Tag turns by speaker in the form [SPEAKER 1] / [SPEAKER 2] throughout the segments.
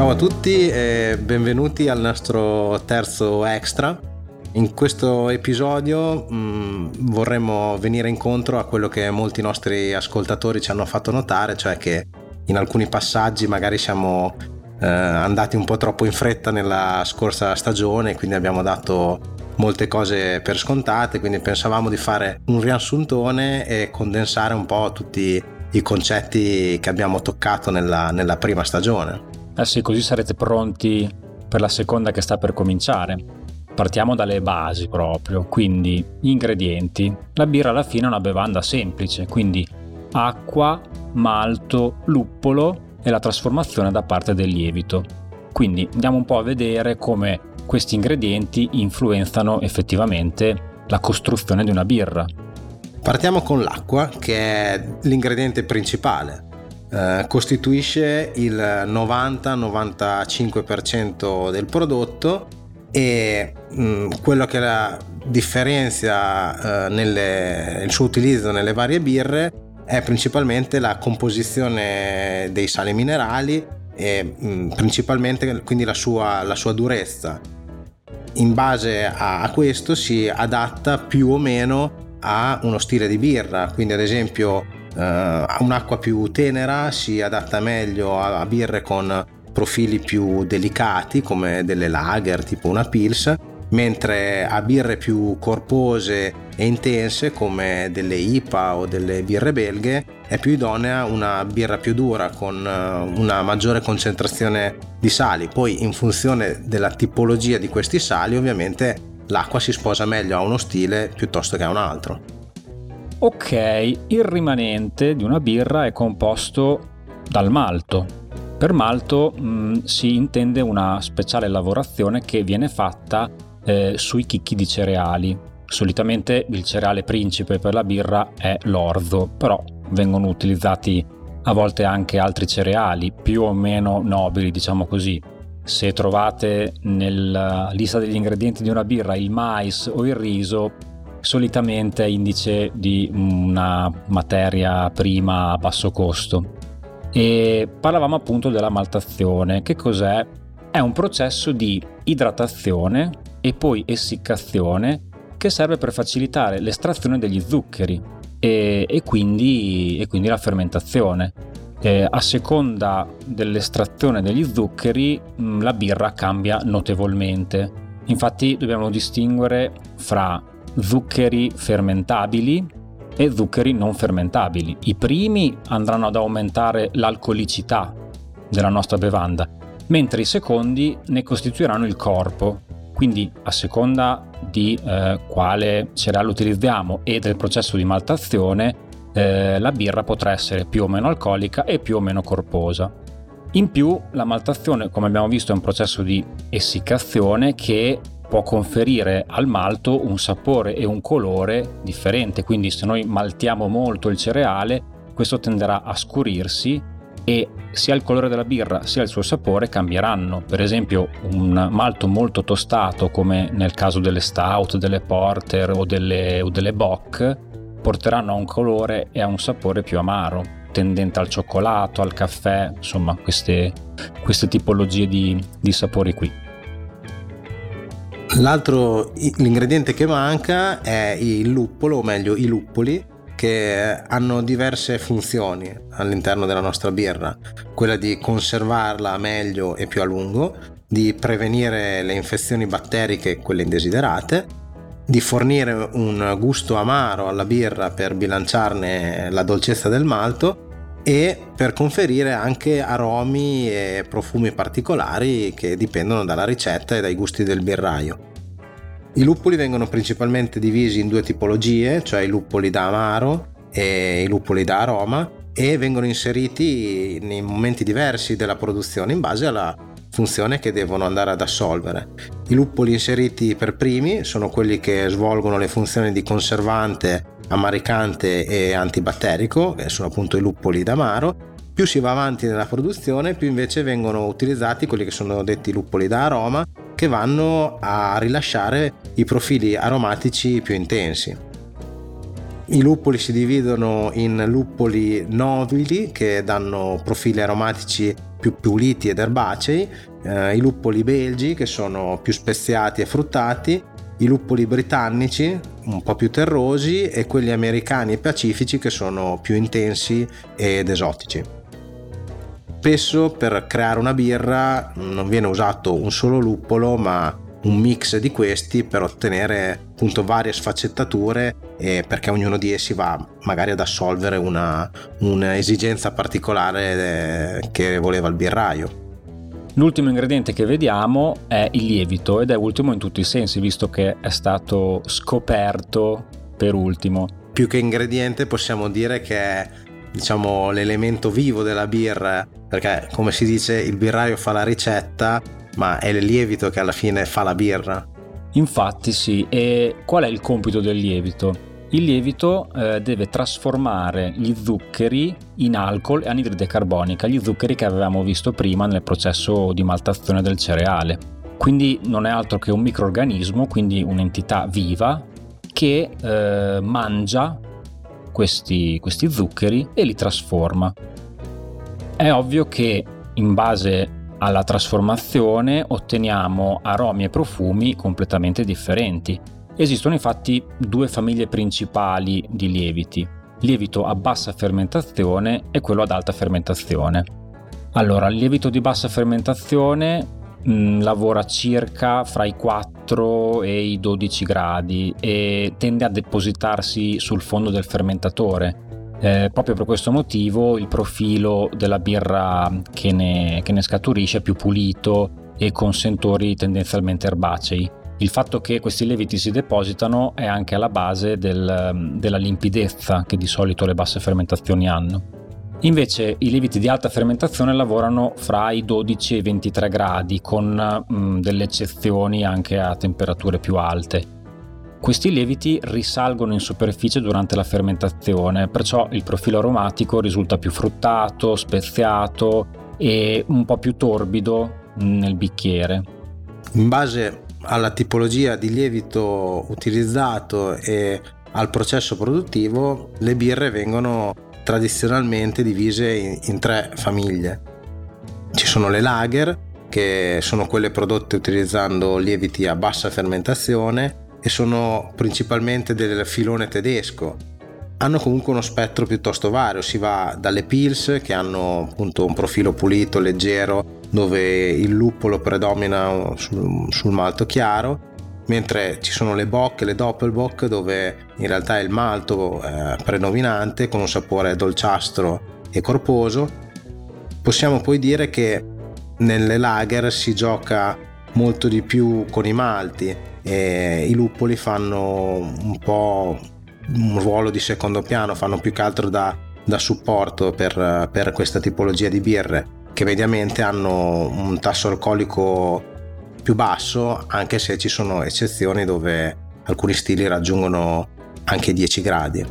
[SPEAKER 1] Ciao a tutti e benvenuti al nostro terzo extra. In questo episodio mh, mm, vorremmo venire incontro a quello che molti nostri ascoltatori ci hanno fatto notare, cioè che in alcuni passaggi magari siamo eh, andati un po' troppo in fretta nella scorsa stagione, quindi abbiamo dato molte cose per scontate, quindi pensavamo di fare un riassuntone e condensare un po' tutti i concetti che abbiamo toccato nella, nella prima stagione.
[SPEAKER 2] Eh sì, così sarete pronti per la seconda che sta per cominciare. Partiamo dalle basi proprio, quindi ingredienti. La birra alla fine è una bevanda semplice, quindi acqua, malto, luppolo e la trasformazione da parte del lievito. Quindi andiamo un po' a vedere come questi ingredienti influenzano effettivamente la costruzione di una birra.
[SPEAKER 1] Partiamo con l'acqua, che è l'ingrediente principale. Eh, costituisce il 90-95% del prodotto e mh, mm, quello che la differenzia eh, nelle, il suo utilizzo nelle varie birre è principalmente la composizione dei sali minerali e mh, mm, principalmente quindi la sua, la sua durezza. In base a, a questo si adatta più o meno a uno stile di birra, quindi ad esempio eh, un'acqua più tenera si adatta meglio a, a birre con profili più delicati come delle lager tipo una pils mentre a birre più corpose e intense come delle IPA o delle birre belghe è più idonea una birra più dura con eh, una maggiore concentrazione di sali. Poi in funzione della tipologia di questi sali ovviamente l'acqua si sposa meglio a uno stile piuttosto che a un altro.
[SPEAKER 2] Ok, il rimanente di una birra è composto dal malto, per malto mh, mm, si intende una speciale lavorazione che viene fatta eh, sui chicchi di cereali. Solitamente il cereale principe per la birra è l'orzo, però vengono utilizzati a volte anche altri cereali più o meno nobili, diciamo così. Se trovate nella lista degli ingredienti di una birra il mais o il riso, solitamente indice di una materia prima a basso costo. E parlavamo appunto della maltazione. Che cos'è? È un processo di idratazione e poi essiccazione che serve per facilitare l'estrazione degli zuccheri e, e, quindi, e quindi, la fermentazione. Eh, a seconda dell'estrazione degli zuccheri la birra cambia notevolmente. Infatti dobbiamo distinguere fra zuccheri fermentabili e zuccheri non fermentabili. I primi andranno ad aumentare l'alcolicità della nostra bevanda, mentre i secondi ne costituiranno il corpo quindi a seconda di eh, quale cereale utilizziamo e del processo di maltazione, eh, la birra potrà essere più o meno alcolica e più o meno corposa. In più la maltazione, come abbiamo visto, è un processo di essiccazione che può conferire al malto un sapore e un colore differente, quindi se noi maltiamo molto il cereale, questo tenderà a scurirsi e sia il colore della birra sia il suo sapore cambieranno. Per esempio un malto molto tostato come nel caso delle stout, delle porter o delle, o delle bock porteranno a un colore e a un sapore più amaro, tendente al cioccolato, al caffè, insomma queste, queste tipologie di, di sapori qui.
[SPEAKER 1] L'altro, l'ingrediente che manca è il luppolo, o meglio i luppoli, che hanno diverse funzioni all'interno della nostra birra, quella di conservarla meglio e più a lungo, di prevenire le infezioni batteriche, quelle indesiderate, di fornire un gusto amaro alla birra per bilanciarne la dolcezza del malto e per conferire anche aromi e profumi particolari che dipendono dalla ricetta e dai gusti del birraio. I luppoli vengono principalmente divisi in due tipologie, cioè i luppoli da amaro e i luppoli da aroma, e vengono inseriti in momenti diversi della produzione in base alla funzione che devono andare ad assolvere. I luppoli inseriti per primi sono quelli che svolgono le funzioni di conservante, amaricante e antibatterico, che sono appunto i luppoli d'amaro. Più si va avanti nella produzione, più invece vengono utilizzati quelli che sono detti luppoli da aroma, che vanno a rilasciare i profili aromatici più intensi. I luppoli si dividono in luppoli nobili che danno profili aromatici più puliti ed erbacei, eh, i luppoli belgi che sono più speziati e fruttati, i luppoli britannici un po' più terrosi e quelli americani e pacifici che sono più intensi ed esotici. Spesso per creare una birra non viene usato un solo luppolo ma un mix di questi per ottenere appunto varie sfaccettature perché ognuno di essi va magari ad assolvere una, un'esigenza particolare eh, che voleva il birraio.
[SPEAKER 2] L'ultimo ingrediente che vediamo è il lievito ed è ultimo in tutti i sensi visto che è stato scoperto per ultimo.
[SPEAKER 1] Più che ingrediente possiamo dire che è diciamo l'elemento vivo della birra perché come si dice il birraio fa la ricetta ma è il lievito che alla fine fa la birra.
[SPEAKER 2] Infatti sì, e qual è il compito del lievito? Il lievito eh, deve trasformare gli zuccheri in alcol e anidride carbonica, gli zuccheri che avevamo visto prima nel processo di maltazione del cereale. Quindi non è altro che un microorganismo, quindi un'entità viva che eh, mangia questi, questi zuccheri e li trasforma. È ovvio che in base alla trasformazione otteniamo aromi e profumi completamente differenti. Esistono infatti due famiglie principali di lieviti, lievito a bassa fermentazione e quello ad alta fermentazione. Allora, il lievito di bassa fermentazione mh, mm, lavora circa fra i 4 e i 12 gradi e tende a depositarsi sul fondo del fermentatore, eh, proprio per questo motivo il profilo della birra che ne, che ne scaturisce è più pulito e con sentori tendenzialmente erbacei. Il fatto che questi lieviti si depositano è anche alla base del, della limpidezza che di solito le basse fermentazioni hanno. Invece i lieviti di alta fermentazione lavorano fra i 12 e i 23 gradi, con mh, mm, delle eccezioni anche a temperature più alte. Questi lieviti risalgono in superficie durante la fermentazione, perciò il profilo aromatico risulta più fruttato, speziato e un po' più torbido nel bicchiere.
[SPEAKER 1] In base alla tipologia di lievito utilizzato e al processo produttivo, le birre vengono tradizionalmente divise in, in tre famiglie. Ci sono le lager, che sono quelle prodotte utilizzando lieviti a bassa fermentazione e sono principalmente del filone tedesco. Hanno comunque uno spettro piuttosto vario, si va dalle Pils che hanno appunto un profilo pulito, leggero, dove il luppolo predomina sul, sul malto chiaro, mentre ci sono le Bock e le Doppelbock dove in realtà è il malto eh, predominante con un sapore dolciastro e corposo. Possiamo poi dire che nelle lager si gioca molto di più con i malti, e i luppoli fanno un po' un ruolo di secondo piano, fanno più che altro da, da supporto per, per questa tipologia di birre che mediamente hanno un tasso alcolico più basso anche se ci sono eccezioni dove alcuni stili raggiungono anche 10 gradi.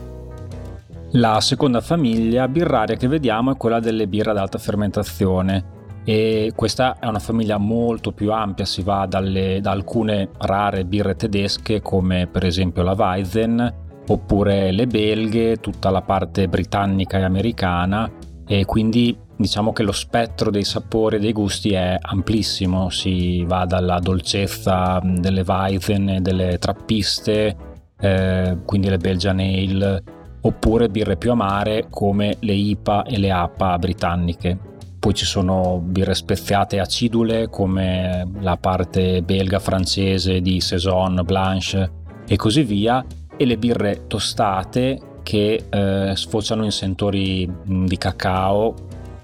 [SPEAKER 2] La seconda famiglia birraria che vediamo è quella delle birre ad alta fermentazione e questa è una famiglia molto più ampia, si va dalle, da alcune rare birre tedesche come per esempio la Weizen oppure le belghe, tutta la parte britannica e americana e quindi diciamo che lo spettro dei sapori e dei gusti è amplissimo, si va dalla dolcezza delle Weizen e delle trappiste, eh, quindi le Belgian Ale, oppure birre più amare come le IPA e le APA britanniche. Poi ci sono birre speziate acidule come la parte belga francese di Saison, Blanche e così via e le birre tostate che eh, sfociano in sentori di cacao,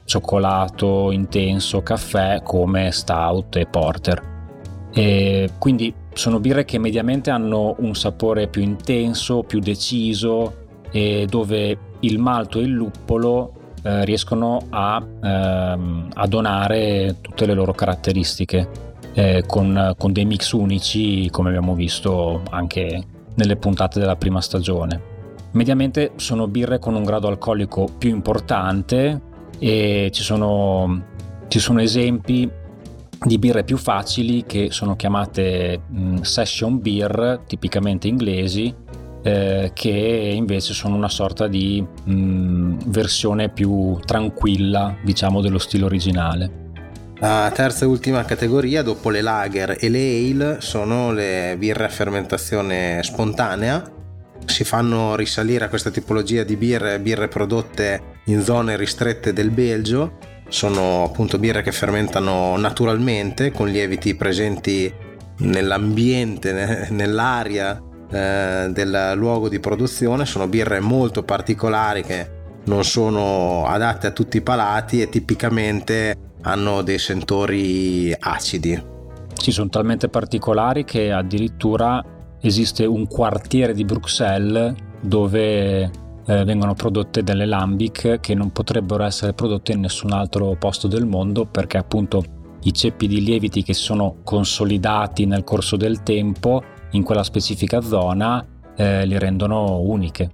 [SPEAKER 2] cioccolato intenso, caffè come stout e porter. E quindi sono birre che mediamente hanno un sapore più intenso, più deciso e dove il malto e il luppolo eh, riescono a, ehm, a, donare tutte le loro caratteristiche eh, con, con dei mix unici come abbiamo visto anche nelle puntate della prima stagione. Mediamente sono birre con un grado alcolico più importante e ci sono, ci sono esempi di birre più facili che sono chiamate mh, session beer, tipicamente inglesi, eh, che invece sono una sorta di mh, versione più tranquilla, diciamo, dello stile originale.
[SPEAKER 1] La terza e ultima categoria, dopo le lager e le ale, sono le birre a fermentazione spontanea. Si fanno risalire a questa tipologia di birre, birre prodotte in zone ristrette del Belgio. Sono appunto birre che fermentano naturalmente con lieviti presenti nell'ambiente, nell'aria eh, del luogo di produzione. Sono birre molto particolari che non sono adatte a tutti i palati e tipicamente hanno dei sentori acidi.
[SPEAKER 2] Sì, sono talmente particolari che addirittura esiste un quartiere di Bruxelles dove eh, vengono prodotte delle lambic che non potrebbero essere prodotte in nessun altro posto del mondo perché appunto i ceppi di lieviti che sono consolidati nel corso del tempo in quella specifica zona eh, li rendono uniche.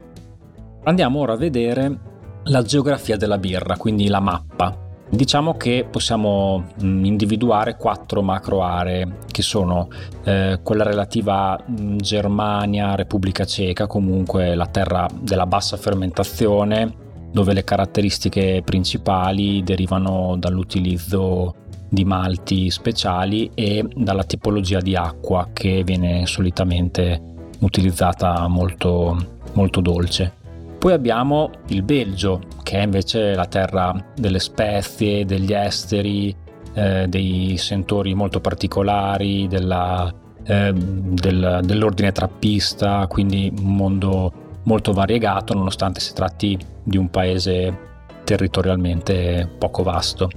[SPEAKER 2] Andiamo ora a vedere la geografia della birra, quindi la mappa. Diciamo che possiamo mm, individuare quattro macro aree che sono eh, quella relativa a mm, Germania, Repubblica Ceca, comunque la terra della bassa fermentazione, dove le caratteristiche principali derivano dall'utilizzo di malti speciali e dalla tipologia di acqua che viene solitamente utilizzata molto, molto dolce. Poi abbiamo il Belgio, che è invece la terra delle spezie, degli esteri, eh, dei sentori molto particolari, della, eh, del, dell'ordine trappista, quindi un mondo molto variegato nonostante si tratti di un paese territorialmente poco vasto.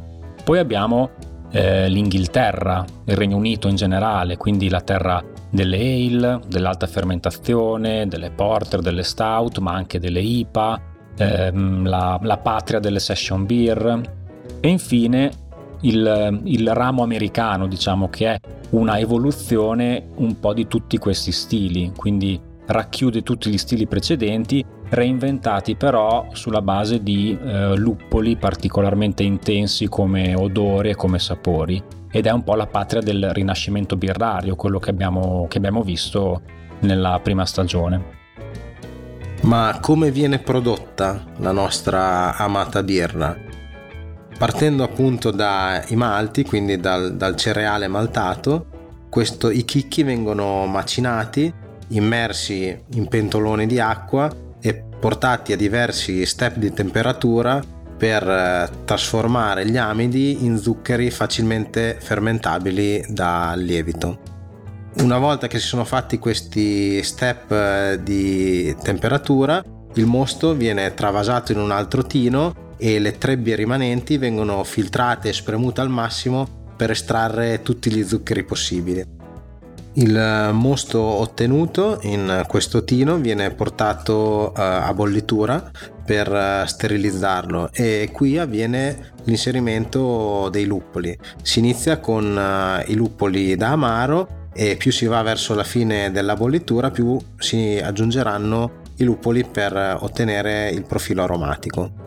[SPEAKER 2] Poi abbiamo eh, l'Inghilterra, il Regno Unito in generale, quindi la terra delle ale, dell'alta fermentazione, delle porter, delle stout, ma anche delle IPA, ehm, la, la, patria delle session beer. E infine il, il ramo americano, diciamo che è una evoluzione un po' di tutti questi stili, quindi racchiude tutti gli stili precedenti reinventati però sulla base di eh, luppoli particolarmente intensi come odori e come sapori ed è un po' la patria del rinascimento birrario, quello che abbiamo, che abbiamo visto nella prima stagione.
[SPEAKER 1] Ma come viene prodotta la nostra amata birra? Partendo appunto dai malti, quindi dal, dal cereale maltato, questo, i chicchi vengono macinati, immersi in pentoloni di acqua portati a diversi step di temperatura per eh, trasformare gli amidi in zuccheri facilmente fermentabili dal lievito. Una volta che si sono fatti questi step eh, di temperatura, il mosto viene travasato in un altro tino e le trebbie rimanenti vengono filtrate e spremute al massimo per estrarre tutti gli zuccheri possibili. Il mosto ottenuto in questo tino viene portato uh, a bollitura per uh, sterilizzarlo e qui avviene l'inserimento dei luppoli. Si inizia con uh, i luppoli da amaro e più si va verso la fine della bollitura più si aggiungeranno i luppoli per ottenere il profilo aromatico.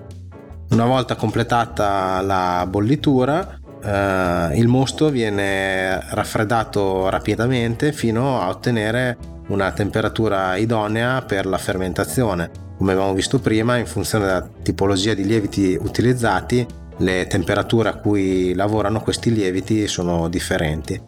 [SPEAKER 1] Una volta completata la bollitura eh, il mosto viene raffreddato rapidamente fino a ottenere una temperatura idonea per la fermentazione. Come abbiamo visto prima, in funzione della tipologia di lieviti utilizzati, le temperature a cui lavorano questi lieviti sono differenti.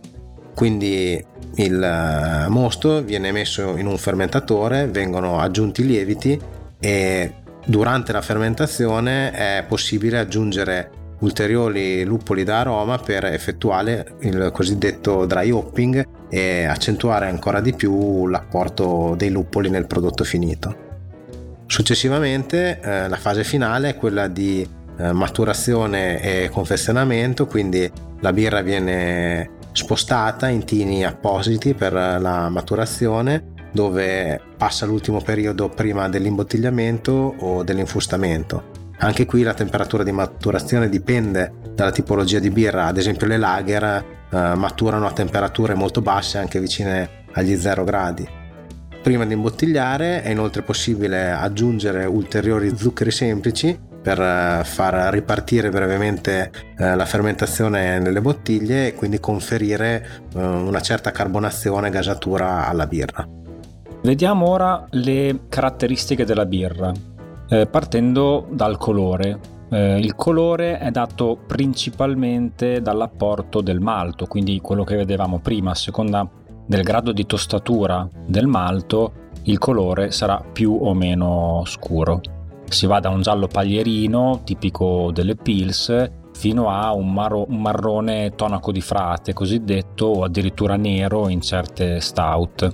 [SPEAKER 1] Quindi il eh, mosto viene messo in un fermentatore, vengono aggiunti i lieviti e durante la fermentazione è possibile aggiungere ulteriori luppoli da aroma per effettuare il cosiddetto dry hopping e accentuare ancora di più l'apporto dei luppoli nel prodotto finito. Successivamente eh, la fase finale è quella di eh, maturazione e confezionamento, quindi la birra viene spostata in tini appositi per la maturazione dove passa l'ultimo periodo prima dell'imbottigliamento o dell'infustamento anche qui la temperatura di maturazione dipende dalla tipologia di birra, ad esempio le lager eh, maturano a temperature molto basse, anche vicine agli 0 gradi. Prima di imbottigliare è inoltre possibile aggiungere ulteriori zuccheri semplici per eh, far ripartire brevemente eh, la fermentazione nelle bottiglie e quindi conferire eh, una certa carbonazione e gasatura alla birra.
[SPEAKER 2] Vediamo ora le caratteristiche della birra, eh, partendo dal colore. Eh, il colore è dato principalmente dall'apporto del malto, quindi quello che vedevamo prima, a seconda del grado di tostatura del malto, il colore sarà più o meno scuro. Si va da un giallo paglierino, tipico delle pils, fino a un, marro, un marrone tonaco di frate cosiddetto o addirittura nero in certe stout.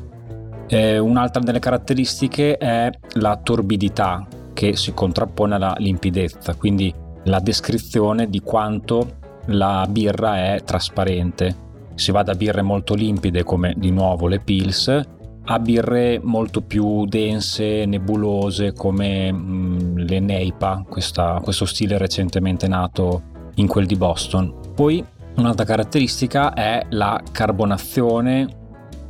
[SPEAKER 2] Eh, un'altra delle caratteristiche è la torbidità che si contrappone alla limpidezza, quindi la descrizione di quanto la birra è trasparente. Si va da birre molto limpide come di nuovo le pils a birre molto più dense, nebulose come mh, mm, le Neipa, questa, questo stile recentemente nato in quel di Boston. Poi un'altra caratteristica è la carbonazione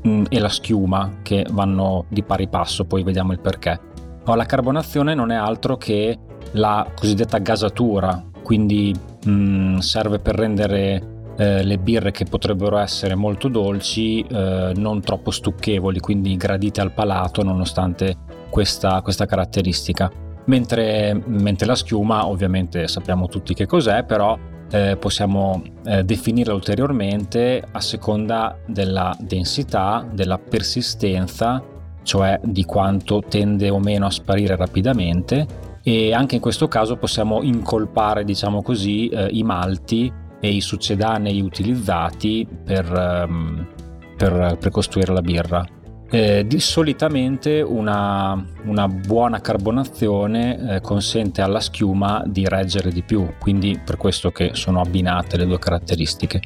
[SPEAKER 2] mh, e la schiuma che vanno di pari passo, poi vediamo il perché. Ma la carbonazione non è altro che la cosiddetta gasatura, quindi mh, serve per rendere eh, le birre che potrebbero essere molto dolci eh, non troppo stucchevoli, quindi gradite al palato nonostante questa, questa caratteristica. Mentre, mentre la schiuma ovviamente sappiamo tutti che cos'è, però eh, possiamo eh, definirla ulteriormente a seconda della densità, della persistenza, cioè di quanto tende o meno a sparire rapidamente e anche in questo caso possiamo incolpare, diciamo così, eh, i malti e i succedanei utilizzati per, ehm, per, per costruire la birra. Eh, di, solitamente una, una, buona carbonazione eh, consente alla schiuma di reggere di più, quindi per questo che sono abbinate le due caratteristiche.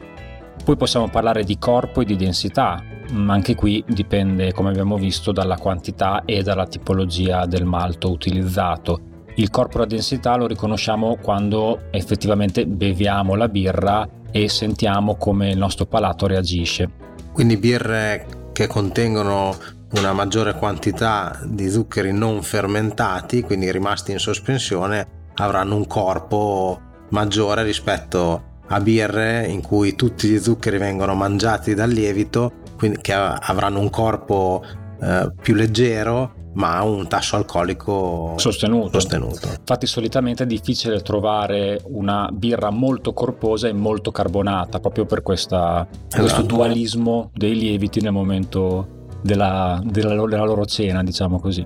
[SPEAKER 2] Poi possiamo parlare di corpo e di densità, anche qui dipende, come abbiamo visto, dalla quantità e dalla tipologia del malto utilizzato. Il corpo e la densità lo riconosciamo quando effettivamente beviamo la birra e sentiamo come il nostro palato reagisce.
[SPEAKER 1] Quindi birre che contengono una maggiore quantità di zuccheri non fermentati, quindi rimasti in sospensione, avranno un corpo maggiore rispetto a birre in cui tutti gli zuccheri vengono mangiati dal lievito, quindi che avranno un corpo eh, più leggero ma un tasso alcolico
[SPEAKER 2] sostenuto.
[SPEAKER 1] sostenuto.
[SPEAKER 2] Infatti solitamente è difficile trovare una birra molto corposa e molto carbonata, proprio per questa, esatto. questo dualismo dei lieviti nel momento della, della, della loro cena, diciamo così.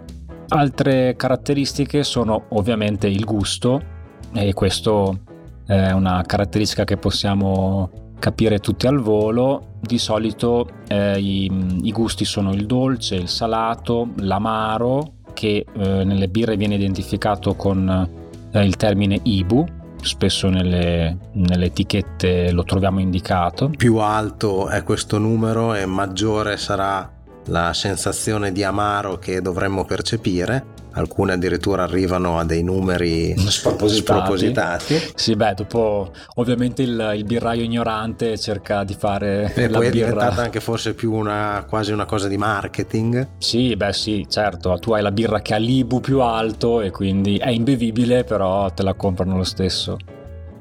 [SPEAKER 2] Altre caratteristiche sono ovviamente il gusto e questo è una caratteristica che possiamo capire tutti al volo, di solito eh, i, i, gusti sono il dolce, il salato, l'amaro, che eh, nelle birre viene identificato con eh, il termine Ibu, spesso nelle, nelle, etichette lo troviamo indicato.
[SPEAKER 1] Più alto è questo numero e maggiore sarà la sensazione di amaro che dovremmo percepire alcune addirittura arrivano a dei numeri spropositati. spropositati.
[SPEAKER 2] Sì, beh, dopo ovviamente il, il birraio ignorante cerca di fare...
[SPEAKER 1] E
[SPEAKER 2] poi
[SPEAKER 1] birra... è diventata anche forse più una, quasi una cosa di marketing.
[SPEAKER 2] Sì, beh sì, certo, tu hai la birra che ha l'Ibu più alto e quindi è imbevibile, però te la comprano lo stesso.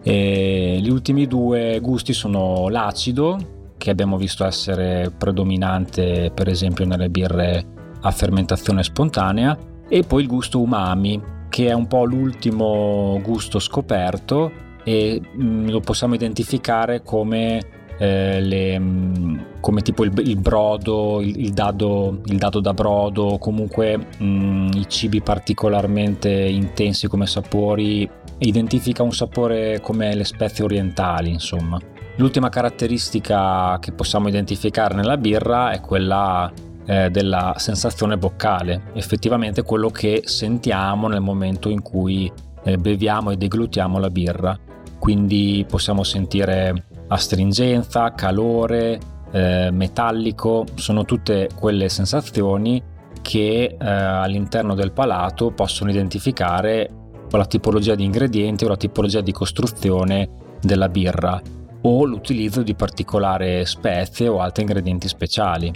[SPEAKER 2] E gli ultimi due gusti sono l'acido, che abbiamo visto essere predominante per esempio nelle birre a fermentazione spontanea, e poi il gusto umami che è un po' l'ultimo gusto scoperto e mm, lo possiamo identificare come, eh, le, mm, come tipo il, il brodo, il, il, dado, il, dado, da brodo, comunque mh, mm, i cibi particolarmente intensi come sapori, identifica un sapore come le spezie orientali, insomma. L'ultima caratteristica che possiamo identificare nella birra è quella eh, della sensazione boccale, effettivamente quello che sentiamo nel momento in cui eh, beviamo e deglutiamo la birra. Quindi possiamo sentire astringenza, calore, eh, metallico, sono tutte quelle sensazioni che eh, all'interno del palato possono identificare la tipologia di ingredienti o la tipologia di costruzione della birra o l'utilizzo di particolari spezie o altri ingredienti speciali.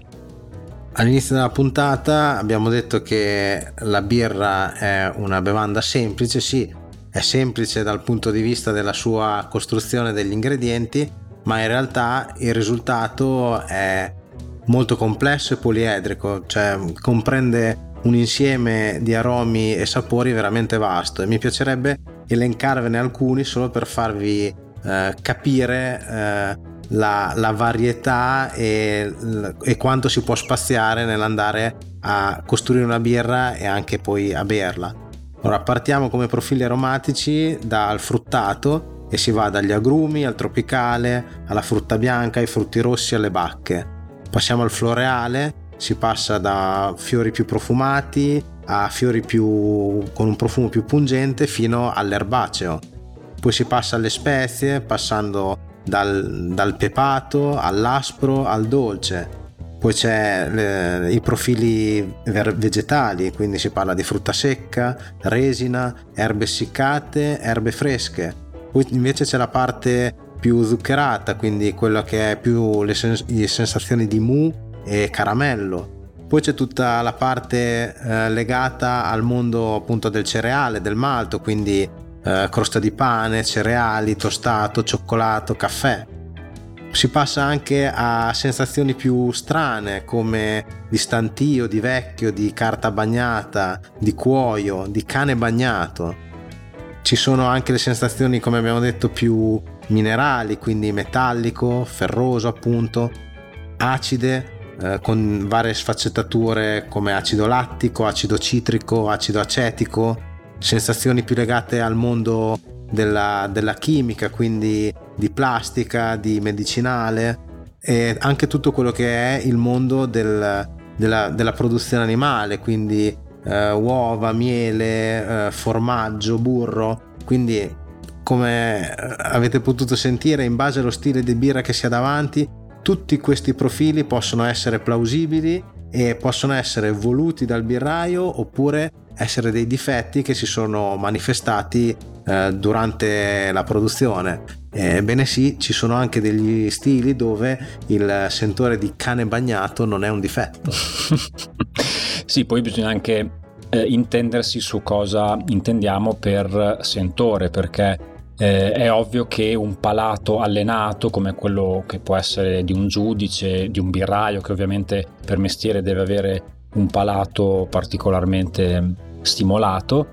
[SPEAKER 1] All'inizio della puntata abbiamo detto che la birra è una bevanda semplice, sì, è semplice dal punto di vista della sua costruzione degli ingredienti, ma in realtà il risultato è molto complesso e poliedrico, cioè comprende un insieme di aromi e sapori veramente vasto. E mi piacerebbe elencarvene alcuni solo per farvi eh, capire eh, la, la, varietà e, e, quanto si può spaziare nell'andare a costruire una birra e anche poi a berla. Ora partiamo come profili aromatici dal fruttato e si va dagli agrumi al tropicale, alla frutta bianca, ai frutti rossi, alle bacche. Passiamo al floreale, si passa da fiori più profumati a fiori più, con un profumo più pungente fino all'erbaceo. Poi si passa alle spezie, passando dal, dal pepato all'aspro al dolce. Poi c'è le, i profili vegetali, quindi si parla di frutta secca, resina, erbe essiccate, erbe fresche. Poi invece c'è la parte più zuccherata, quindi quella che è più le, sens- le sensazioni di mu e caramello. Poi c'è tutta la parte eh, legata al mondo appunto del cereale, del malto, quindi eh, crosta di pane, cereali, tostato, cioccolato, caffè. Si passa anche a sensazioni più strane come di stantio, di vecchio, di carta bagnata, di cuoio, di cane bagnato. Ci sono anche le sensazioni, come abbiamo detto, più minerali, quindi metallico, ferroso appunto, acide, eh, con varie sfaccettature come acido lattico, acido citrico, acido acetico, sensazioni più legate al mondo della, della chimica, quindi di plastica, di medicinale e anche tutto quello che è il mondo del, della, della, produzione animale, quindi eh, uova, miele, eh, formaggio, burro. Quindi, come avete potuto sentire, in base allo stile di birra che si ha davanti, tutti questi profili possono essere plausibili e possono essere voluti dal birraio oppure essere dei difetti che si sono manifestati eh, durante la produzione. Ebbene sì, ci sono anche degli stili dove il sentore di cane bagnato non è un difetto.
[SPEAKER 2] sì, poi bisogna anche eh, intendersi su cosa intendiamo per sentore, perché eh, è ovvio che un palato allenato come quello che può essere di un giudice, di un birraio che ovviamente per mestiere deve avere un palato particolarmente stimolato,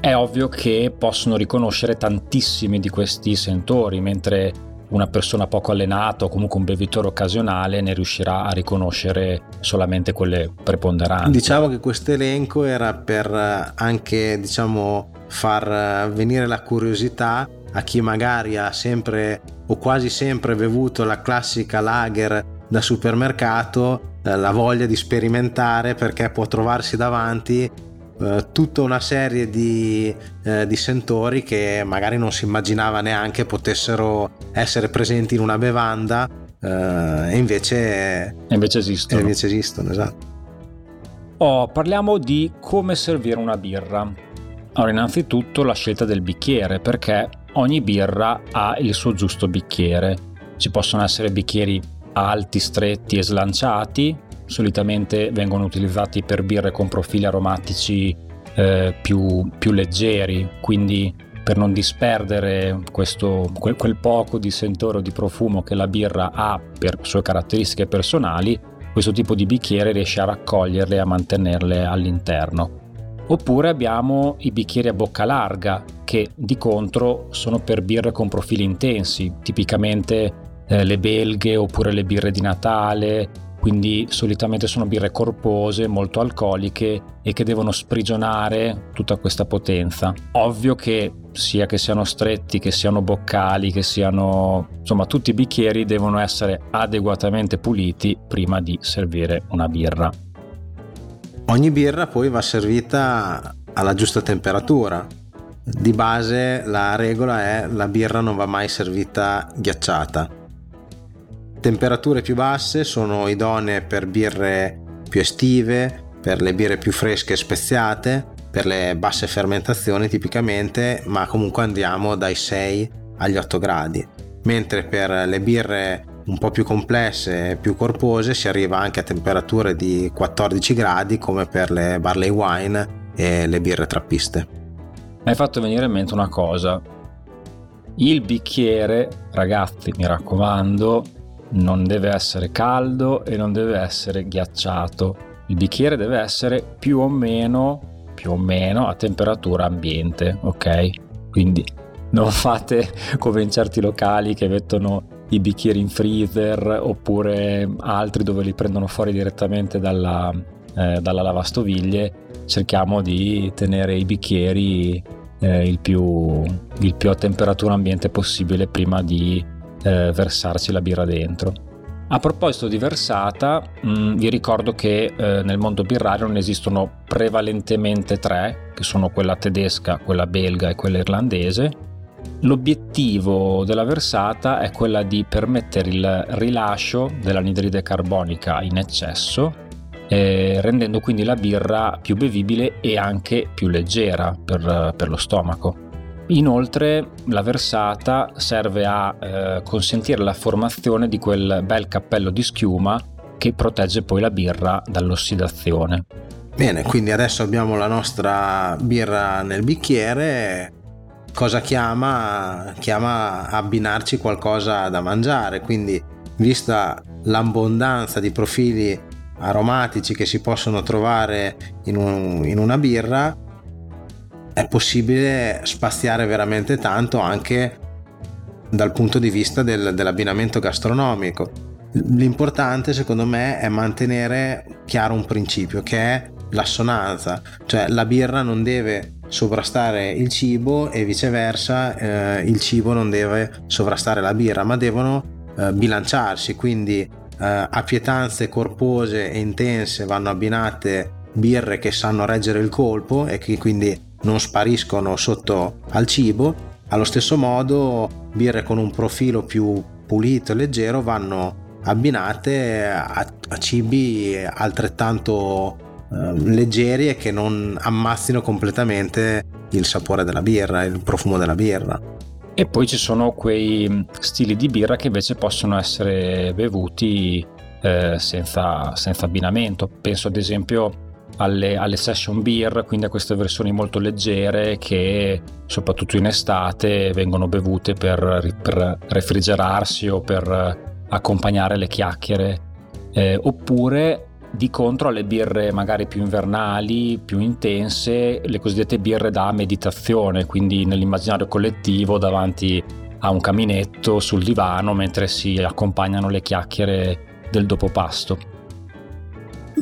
[SPEAKER 2] è ovvio che possono riconoscere tantissimi di questi sentori, mentre una persona poco allenata o comunque un bevitore occasionale ne riuscirà a riconoscere solamente quelle preponderanti.
[SPEAKER 1] Diciamo che questo elenco era per eh, anche diciamo, far eh, venire la curiosità a chi magari ha sempre o quasi sempre bevuto la classica lager da supermercato, eh, la voglia di sperimentare perché può trovarsi davanti eh, tutta una serie di, eh, di, sentori che magari non si immaginava neanche potessero essere presenti in una bevanda eh, e invece,
[SPEAKER 2] invece esistono.
[SPEAKER 1] E invece esistono esatto.
[SPEAKER 2] Oh, parliamo di come servire una birra. Allora, innanzitutto la scelta del bicchiere, perché ogni birra ha il suo giusto bicchiere. Ci possono essere bicchieri alti, stretti e slanciati, solitamente vengono utilizzati per birre con profili aromatici eh, più, più, leggeri, quindi per non disperdere questo, quel, quel, poco di sentore o di profumo che la birra ha per sue caratteristiche personali, questo tipo di bicchiere riesce a raccoglierle e a mantenerle all'interno. Oppure abbiamo i bicchieri a bocca larga, che di contro sono per birre con profili intensi, tipicamente eh, le belghe oppure le birre di Natale, quindi solitamente sono birre corpose, molto alcoliche e che devono sprigionare tutta questa potenza. Ovvio che sia che siano stretti, che siano boccali, che siano insomma tutti i bicchieri devono essere adeguatamente puliti prima di servire una birra.
[SPEAKER 1] Ogni birra poi va servita alla giusta temperatura. Di base la regola è la birra non va mai servita ghiacciata Temperature più basse sono idonee per birre più estive, per le birre più fresche e speziate, per le basse fermentazioni tipicamente, ma comunque andiamo dai 6 agli 8 gradi. Mentre per le birre un po' più complesse e più corpose si arriva anche a temperature di 14 gradi come per le barley wine e le birre trappiste.
[SPEAKER 2] Mi hai fatto venire in mente una cosa. Il bicchiere, ragazzi, mi raccomando, non deve essere caldo e non deve essere ghiacciato. Il bicchiere deve essere più o meno, più o meno a temperatura ambiente, ok? Quindi non fate come in certi locali che mettono i bicchieri in freezer oppure altri dove li prendono fuori direttamente dalla, eh, dalla lavastoviglie. Cerchiamo di tenere i bicchieri eh, il, più, il, più, a temperatura ambiente possibile prima di eh, versarci la birra dentro. A proposito di versata, mh, mm, vi ricordo che eh, nel mondo birrario ne esistono prevalentemente tre, che sono quella tedesca, quella belga e quella irlandese L'obiettivo della versata è quella di permettere il rilascio dell'anidride carbonica in eccesso, eh, rendendo quindi la birra più bevibile e anche più leggera per, per lo stomaco. Inoltre la versata serve a eh, consentire la formazione di quel bel cappello di schiuma che protegge poi la birra dall'ossidazione.
[SPEAKER 1] Bene, quindi adesso abbiamo la nostra birra nel bicchiere cosa chiama? Chiama abbinarci qualcosa da mangiare, quindi vista l'abbondanza di profili aromatici che si possono trovare in, un, in una birra, è possibile spaziare veramente tanto anche dal punto di vista del, dell'abbinamento gastronomico. L'importante secondo me è mantenere chiaro un principio che è l'assonanza, cioè la birra non deve sovrastare il cibo e viceversa eh, il cibo non deve sovrastare la birra, ma devono eh, bilanciarsi, quindi eh, a pietanze corpose e intense vanno abbinate birre che sanno reggere il colpo e che quindi non spariscono sotto al cibo, allo stesso modo birre con un profilo più pulito e leggero vanno abbinate a, a cibi altrettanto Ehm, leggeri e che non ammazzino completamente il sapore della birra, il profumo della birra.
[SPEAKER 2] E poi ci sono quei stili di birra che invece possono essere bevuti eh, senza, senza, abbinamento. Penso ad esempio alle, alle, session beer, quindi a queste versioni molto leggere che soprattutto in estate vengono bevute per, per refrigerarsi o per accompagnare le chiacchiere. Eh, oppure di contro alle birre magari più invernali, più intense, le cosiddette birre da meditazione, quindi nell'immaginario collettivo davanti a un caminetto sul divano mentre si accompagnano le chiacchiere del dopopasto.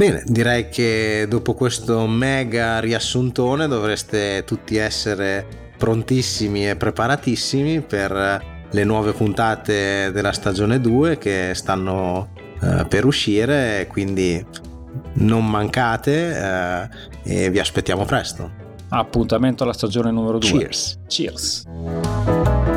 [SPEAKER 1] Bene, direi che dopo questo mega riassuntone dovreste tutti essere prontissimi e preparatissimi per le nuove puntate della stagione 2 che stanno eh, per uscire, quindi non mancate eh, e vi aspettiamo presto.
[SPEAKER 2] Appuntamento alla stagione numero 2.
[SPEAKER 1] Cheers.
[SPEAKER 2] Cheers.